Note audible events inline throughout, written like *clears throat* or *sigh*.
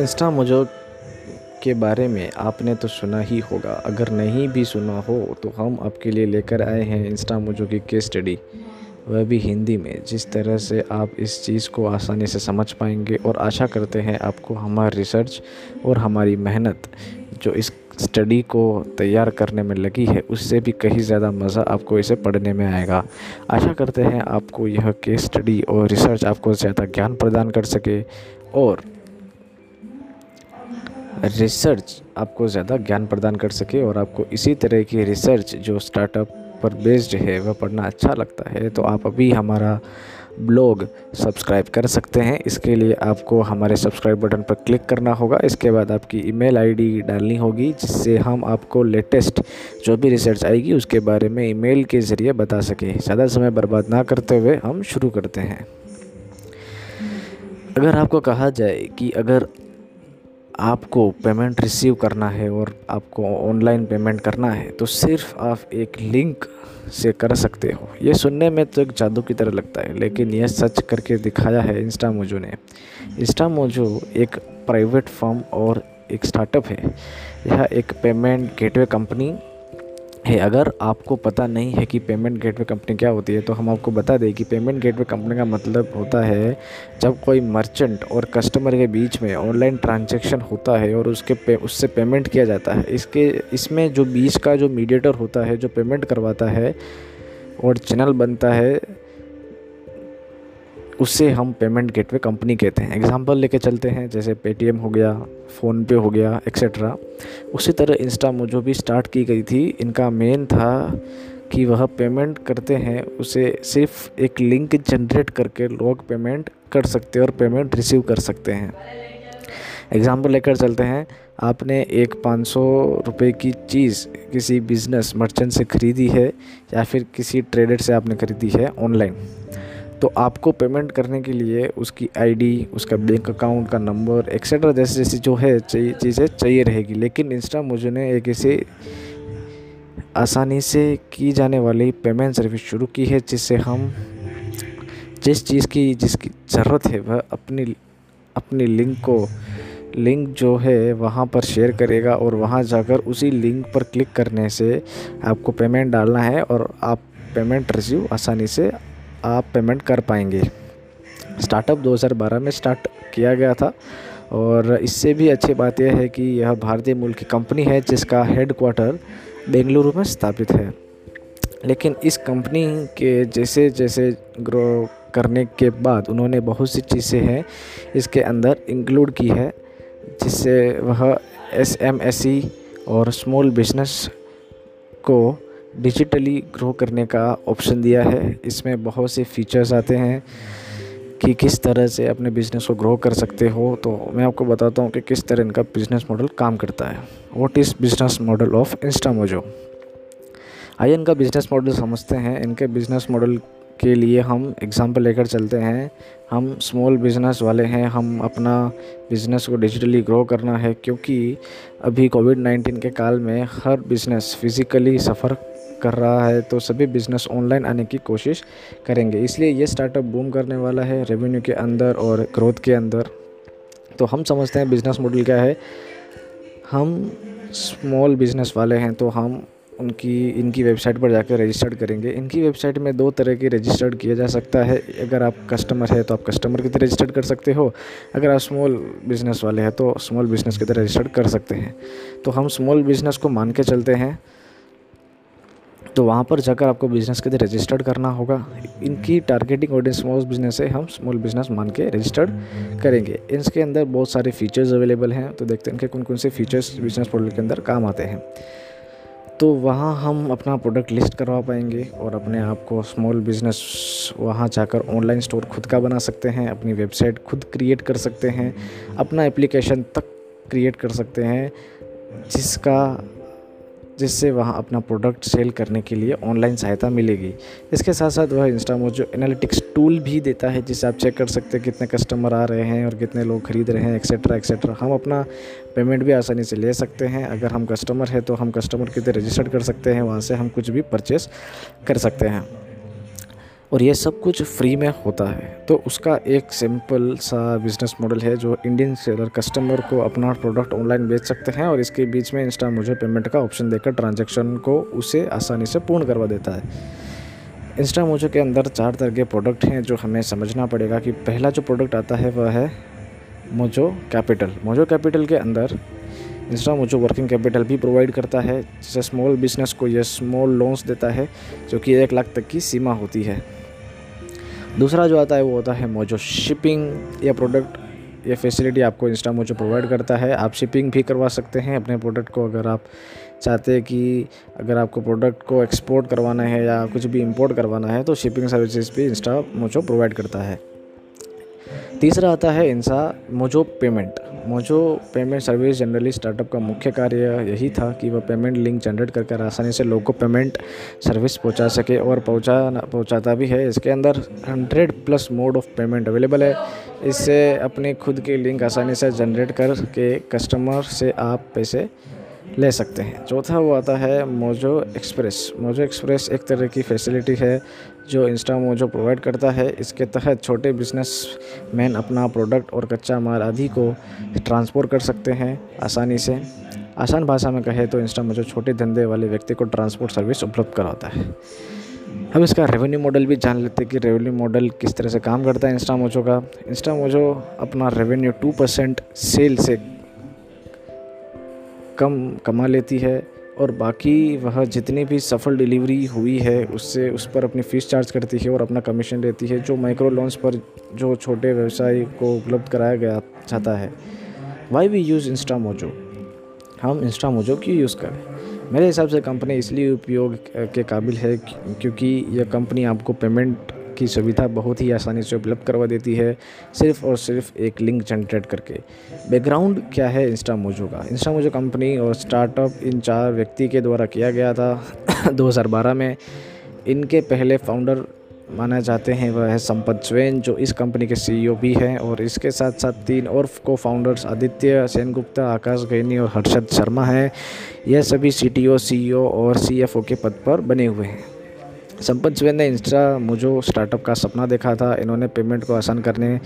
Insta mojo के बारे में आपने तो सुना ही होगा। अगर नहीं भी सुना हो तो हम आपके लिए लेकर आए हैं इंस्टा मोजो की केस स्टडी वह भी हिंदी में। जिस तरह से आप इस चीज़ को आसानी से समझ पाएँगे और आशा करते हैं आपको हमारी रिसर्च और हमारी मेहनत जो इस स्टडी को तैयार करने में लगी है, उससे भी कहीं ज़्यादा मज़ा आपको इसे पढ़ने में आएगा। आशा करते हैं आपको यह केस स्टडी और रिसर्च आपको ज़्यादा ज्ञान प्रदान कर सके और रिसर्च आपको ज़्यादा ज्ञान प्रदान कर सके और आपको इसी तरह की रिसर्च जो स्टार्टअप पर बेस्ड है, वह पढ़ना अच्छा लगता है तो आप अभी हमारा ब्लॉग सब्सक्राइब कर सकते हैं। इसके लिए आपको हमारे सब्सक्राइब बटन पर क्लिक करना होगा। इसके बाद आपकी ईमेल आईडी डालनी होगी, जिससे हम आपको लेटेस्ट जो भी रिसर्च आएगी, उसके बारे में ईमेल के ज़रिए बता सकें। ज़्यादा समय बर्बाद ना करते हुए हम शुरू करते हैं। अगर आपको कहा जाए कि अगर आपको पेमेंट रिसीव करना है और आपको ऑनलाइन पेमेंट करना है तो सिर्फ़ आप एक लिंक से कर सकते हो। ये सुनने में तो एक जादू की तरह लगता है, लेकिन यह सच करके दिखाया है इंस्टा मोजो ने। इंस्टा मोजो एक प्राइवेट फर्म और एक स्टार्टअप है। यह एक पेमेंट गेटवे कंपनी है अगर आपको पता नहीं है कि पेमेंट गेटवे कंपनी क्या होती है तो हम आपको बता दें कि पेमेंट गेटवे कंपनी का मतलब होता है जब कोई मर्चेंट और कस्टमर के बीच में ऑनलाइन ट्रांजैक्शन होता है और उसके पे उससे पेमेंट किया जाता है। इसके, इसमें जो बीच का जो मीडिएटर होता है, जो पेमेंट करवाता है और चैनल बनता है उससे हम पेमेंट गेटवे कंपनी कहते हैं। एग्जांपल लेके चलते हैं, जैसे पेटीएम हो गया फ़ोनपे हो गया एक्सेट्रा उसी तरह इंस्टा जो भी स्टार्ट की गई थी, इनका मेन था कि वह पेमेंट करते हैं, उसे सिर्फ़ एक लिंक जनरेट करके लोग पेमेंट कर सकते हैं और पेमेंट रिसीव कर सकते हैं। एग्ज़ाम्पल लेकर चलते हैं, आपने एक पाँच सौ रुपये की चीज़ किसी बिज़नेस मर्चेंट से ख़रीदी है या फिर किसी ट्रेडर से आपने ख़रीदी है ऑनलाइन तो आपको पेमेंट करने के लिए उसकी आईडी उसका बैंक अकाउंट का नंबर एक्सेट्रा जैसे जैसे जो है चीज़ें चाहिए रहेगी। लेकिन इंस्टा मुझे ने एक ऐसे आसानी से की जाने वाली पेमेंट सर्विस शुरू की है, जिससे हम जिस चीज़ की, जिसकी ज़रूरत है, वह अपनी अपनी लिंक को लिंक जो है, वहाँ पर शेयर करेगा और वहाँ जाकर उसी लिंक पर क्लिक करने से आपको पेमेंट डालना है और आप पेमेंट रिसीव आसानी से आप पेमेंट कर पाएँगे। स्टार्टअप 2012 में स्टार्ट किया गया था और इससे भी अच्छी बात यह है कि यह भारतीय मूल की कंपनी है जिसका हेड क्वार्टर बेंगलुरु में स्थापित है। लेकिन इस कंपनी के जैसे जैसे ग्रो करने के बाद उन्होंने बहुत सी चीज़ें हैं इसके अंदर इंक्लूड की है, जिससे वह एस एम एस सी और स्मॉल बिज़नेस को डिजिटली ग्रो करने का ऑप्शन दिया है। इसमें बहुत से फीचर्स आते हैं कि किस तरह से अपने बिज़नेस को ग्रो कर सकते हो। तो मैं आपको बताता हूँ कि किस तरह इनका बिज़नेस मॉडल काम करता है। What is business model of Instamojo आइए इनका बिज़नेस मॉडल समझते हैं। इनके बिज़नेस मॉडल के लिए हम एग्ज़ाम्पल लेकर चलते हैं। हम स्मॉल बिज़नेस वाले हैं। हम अपना बिज़नेस को डिजिटली ग्रो करना है। क्योंकि अभी कोविड नाइन्टीन के काल में हर बिज़नेस फिज़िकली सफ़र कर रहा है तो सभी बिज़नेस ऑनलाइन आने की कोशिश करेंगे। इसलिए ये स्टार्टअप बूम करने वाला है रेवेन्यू के अंदर और ग्रोथ के अंदर। तो हम समझते हैं बिज़नेस मॉडल क्या है। हम स्मॉल बिज़नेस वाले हैं तो हम उनकी, इनकी वेबसाइट पर जाकर रजिस्टर्ड करेंगे। इनकी वेबसाइट में दो तरह की रजिस्टर्ड किया जा सकता है। अगर आप कस्टमर है तो आप कस्टमर की तरह रजिस्टर्ड कर सकते हो। अगर आप स्मॉल बिज़नेस वाले हैं तो स्मॉल बिज़नेस की तरह रजिस्टर्ड कर सकते हैं। तो हम स्मॉल बिज़नेस को मान के चलते हैं। तो वहाँ पर जाकर आपको बिज़नेस के लिए रजिस्टर्ड करना होगा। इनकी टारगेटिंग ऑडियंस स्मॉल बिज़नेस है हम स्मॉल बिज़नेस मान के रजिस्टर्ड करेंगे। इसके अंदर बहुत सारे फीचर्स अवेलेबल हैं तो देखते हैं कि कौन कौन से फीचर्स बिज़नेस पोर्टल के अंदर काम आते हैं। तो वहाँ हम अपना प्रोडक्ट लिस्ट करवा पाएँगे और अपने आप को स्मॉल बिज़नेस वहाँ जाकर ऑनलाइन स्टोर खुद का बना सकते हैं, अपनी वेबसाइट खुद क्रिएट कर सकते हैं, अपना एप्लीकेशन तक क्रिएट कर सकते हैं, जिसका जिससे वहाँ अपना प्रोडक्ट सेल करने के लिए ऑनलाइन सहायता मिलेगी। इसके साथ साथ वह इंस्टामो जो एनालिटिक्स टूल भी देता है जिससे आप चेक कर सकते हैं कितने कस्टमर आ रहे हैं और कितने लोग खरीद रहे हैं एक्सेट्रा एक्सेट्रा हम अपना पेमेंट भी आसानी से ले सकते हैं। अगर हम कस्टमर हैं तो हम कस्टमर कितने रजिस्टर्ड कर सकते हैं, वहाँ से हम कुछ भी परचेस कर सकते हैं। और ये सब कुछ फ्री में होता है। तो उसका एक सिंपल सा बिज़नेस मॉडल है जो इंडियन सेलर कस्टमर को अपना प्रोडक्ट ऑनलाइन बेच सकते हैं और इसके बीच में इंस्टा मुझे पेमेंट का ऑप्शन देकर ट्रांजैक्शन को उसे आसानी से पूर्ण करवा देता है। इंस्टा मोजो के अंदर चार तरह के प्रोडक्ट हैं जो हमें समझना पड़ेगा कि पहला जो प्रोडक्ट आता है वह है मोजो कैपिटल मोजो कैपिटल के अंदर इंस्टा मुझे वर्किंग कैपिटल भी प्रोवाइड करता है, जैसे स्मॉल बिज़नेस को यह स्मॉल लोन्स देता है, जो कि एक लाख तक की सीमा होती है। दूसरा जो आता है, वो होता है मोजो शिपिंग या प्रोडक्ट या फैसिलिटी आपको इंस्टा मोजो प्रोवाइड करता है। आप शिपिंग भी करवा सकते हैं, अपने प्रोडक्ट को अगर आप चाहते हैं कि अगर आपको प्रोडक्ट को एक्सपोर्ट करवाना है या कुछ भी इंपोर्ट करवाना है तो शिपिंग सर्विसेज़ भी इंस्टा मोजो प्रोवाइड करता है। तीसरा आता है Instamojo payment Mojo payment service generally startup का मुख्य कार्य यही था कि वह पेमेंट लिंक जनरेट करके आसानी से लोगों को पेमेंट सर्विस पहुँचा सके और पहुँचा पहुंचाता भी है। इसके अंदर hundred plus mode of payment available है। इससे अपने खुद के लिंक आसानी से जनरेट करके कस्टमर से आप पैसे ले सकते हैं। चौथा वो आता है मोजो एक्सप्रेस। मोजो एक्सप्रेस एक तरह की फैसिलिटी है जो इंस्टा मोजो प्रोवाइड करता है, इसके तहत छोटे बिज़नेस मैन अपना प्रोडक्ट और कच्चा माल आदि को ट्रांसपोर्ट कर सकते हैं आसानी से। आसान भाषा में कहे तो इंस्टा मोजो छोटे धंधे वाले व्यक्ति को ट्रांसपोर्ट सर्विस उपलब्ध कराता है। हम इसका रेवेन्यू मॉडल भी जान लेते हैं कि रेवेन्यू मॉडल किस तरह से काम करता है इंस्टा मोजो का। इंस्टा मोजो अपना रेवेन्यू टू परसेंट सेल से कम कमा लेती है और बाकी वह जितनी भी सफल डिलीवरी हुई है, उससे उस पर अपनी फ़ीस चार्ज करती है और अपना कमीशन लेती है, जो माइक्रो लोन्स पर जो छोटे व्यवसाय को उपलब्ध कराया गया जाता है। Why we use Insta mojo हम इंस्टा मोजो क्यों यूज़ करें? मेरे हिसाब से कंपनी इसलिए उपयोग के काबिल है क्योंकि यह कंपनी आपको पेमेंट की सुविधा बहुत ही आसानी से उपलब्ध करवा देती है, सिर्फ़ और सिर्फ़ एक लिंक जनरेट करके। बैकग्राउंड क्या है? इंस्टा मोजो का। इंस्टा मोजो कंपनी और स्टार्टअप इन चार व्यक्ति के द्वारा किया गया था *clears throat* 2012 में। इनके पहले फाउंडर माना जाते हैं, वह है संपत स्वेन जो इस कंपनी के सीईओ भी हैं और इसके साथ साथ तीन और को फाउंडर्स आदित्य सेन गुप्ता आकाश गैनी और हर्षद शर्मा हैं। यह सभी सीटीओ सीईओ और सीएफओ के पद पर बने हुए हैं। संपत स्वेन ने इंस्टा मुझो स्टार्टअप का सपना देखा था। इन्होंने पेमेंट को आसान करने,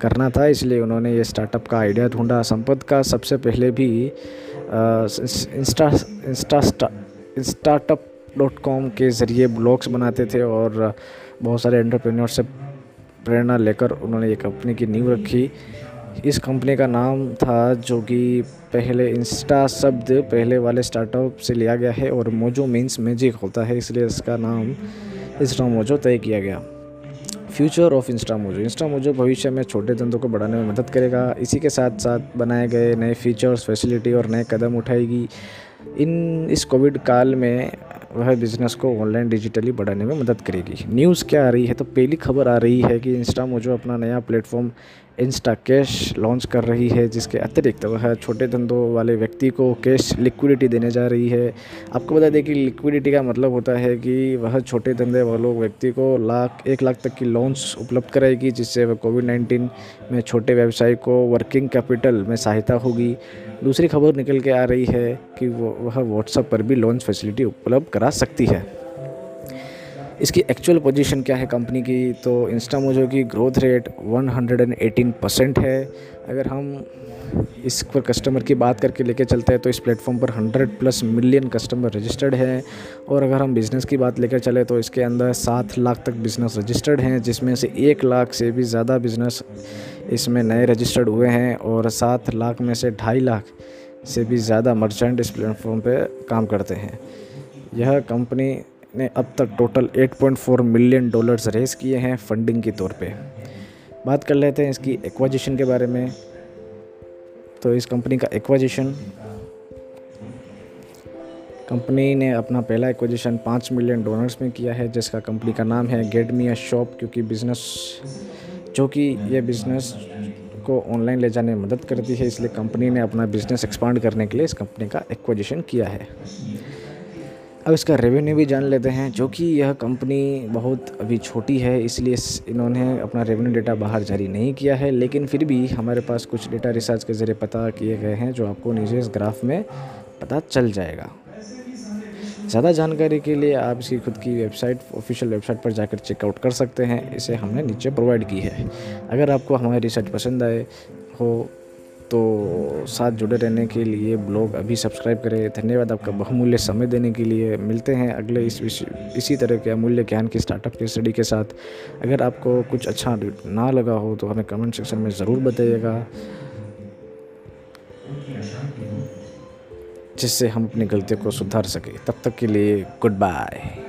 करना था, इसलिए उन्होंने ये स्टार्टअप का आइडिया ढूंढा। संपत का सबसे पहले भी insta insta startup dot com के ज़रिए ब्लॉग्स बनाते थे और बहुत सारे एंटरप्रेन्योर से प्रेरणा लेकर उन्होंने ये कंपनी की नींव रखी। इस कंपनी का नाम था जो कि पहले इंस्टा शब्द पहले वाले स्टार्टअप से लिया गया है और मोजो मीन्स मैजिक होता है, इसलिए इसका नाम इंस्टा मोजो तय किया गया। Future of Insta mojo Insta mojo भविष्य में छोटे धंधों को बढ़ाने में मदद करेगा। इसी के साथ साथ बनाए गए नए फीचर्स फैसिलिटी और नए कदम उठाएगी। इन, इस कोविड काल में वह बिज़नेस को ऑनलाइन डिजिटली बढ़ाने में मदद करेगी। न्यूज़ क्या आ रही है? तो पहली खबर आ रही है कि इंस्टा मोजो अपना नया प्लेटफॉर्म इंस्टा कैश लॉन्च कर रही है, जिसके अतिरिक्त वह छोटे धंधों वाले व्यक्ति को कैश लिक्विडिटी देने जा रही है। आपको बता दें कि लिक्विडिटी का मतलब होता है कि वह छोटे धंधे वालों व्यक्ति को लाख, एक लाख तक की लोन्स उपलब्ध कराएगी, जिससे वह कोविड नाइन्टीन में छोटे व्यवसाय को वर्किंग कैपिटल में सहायता होगी। दूसरी खबर निकल के आ रही है कि वह व्हाट्सएप पर भी लोन फैसिलिटी उपलब्ध करा सकती है। इसकी एक्चुअल पोजीशन क्या है कंपनी की? तो इंस्टा मोजो की ग्रोथ रेट 118 परसेंट है। अगर हम इस पर कस्टमर की बात करके लेके चलते हैं तो इस प्लेटफॉर्म पर 100 प्लस मिलियन कस्टमर रजिस्टर्ड हैं। और अगर हम बिज़नेस की बात लेकर चले तो इसके अंदर सात लाख तक बिज़नेस रजिस्टर्ड हैं, जिसमें से एक लाख से भी ज़्यादा बिज़नेस इसमें नए रजिस्टर्ड हुए हैं और सात लाख में से ढाई लाख से भी ज़्यादा मर्चेंट इस प्लेटफॉर्म पर काम करते हैं। यह कंपनी ने अब तक टोटल 8.4 मिलियन डॉलर्स रेस किए हैं फंडिंग के तौर पे। बात कर लेते हैं इसकी एक्वाजिशन के बारे में। तो इस कंपनी का एक्वाजिशन कंपनी ने अपना पहला एक्विजिशन पाँच मिलियन डॉलर्स में किया है, जिसका कंपनी का नाम है गेट मी शॉप क्योंकि बिज़नेस जो कि यह बिज़नेस को ऑनलाइन ले जाने में मदद करती है, इसलिए कंपनी ने अपना बिज़नेस एक्सपांड करने के लिए इस कंपनी का एक्विजिशन किया है। अब इसका रेवेन्यू भी जान लेते हैं, जो कि यह कंपनी बहुत अभी छोटी है, इसलिए इन्होंने अपना रेवेन्यू डेटा बाहर जारी नहीं किया है, लेकिन फिर भी हमारे पास कुछ डेटा रिसर्च के ज़रिए पता किए गए हैं, जो आपको नीचे इस ग्राफ में पता चल जाएगा। ज़्यादा जानकारी के लिए आप इसकी खुद की वेबसाइट ऑफिशियल वेबसाइट पर जाकर चेकआउट कर सकते हैं, इसे हमने नीचे प्रोवाइड की है। अगर आपको हमारी रिसर्च पसंद आए, हो तो साथ जुड़े रहने के लिए ब्लॉग अभी सब्सक्राइब करें। धन्यवाद आपका बहुमूल्य समय देने के लिए। मिलते हैं अगले इस विषय इसी तरह के अमूल्य ज्ञान की स्टार्टअप की स्टडी के साथ। अगर आपको कुछ अच्छा ना लगा हो तो हमें कमेंट सेक्शन में ज़रूर बताइएगा। जिससे हम अपनी गलतियों को सुधार सकें। तब तक के लिए गुड बाय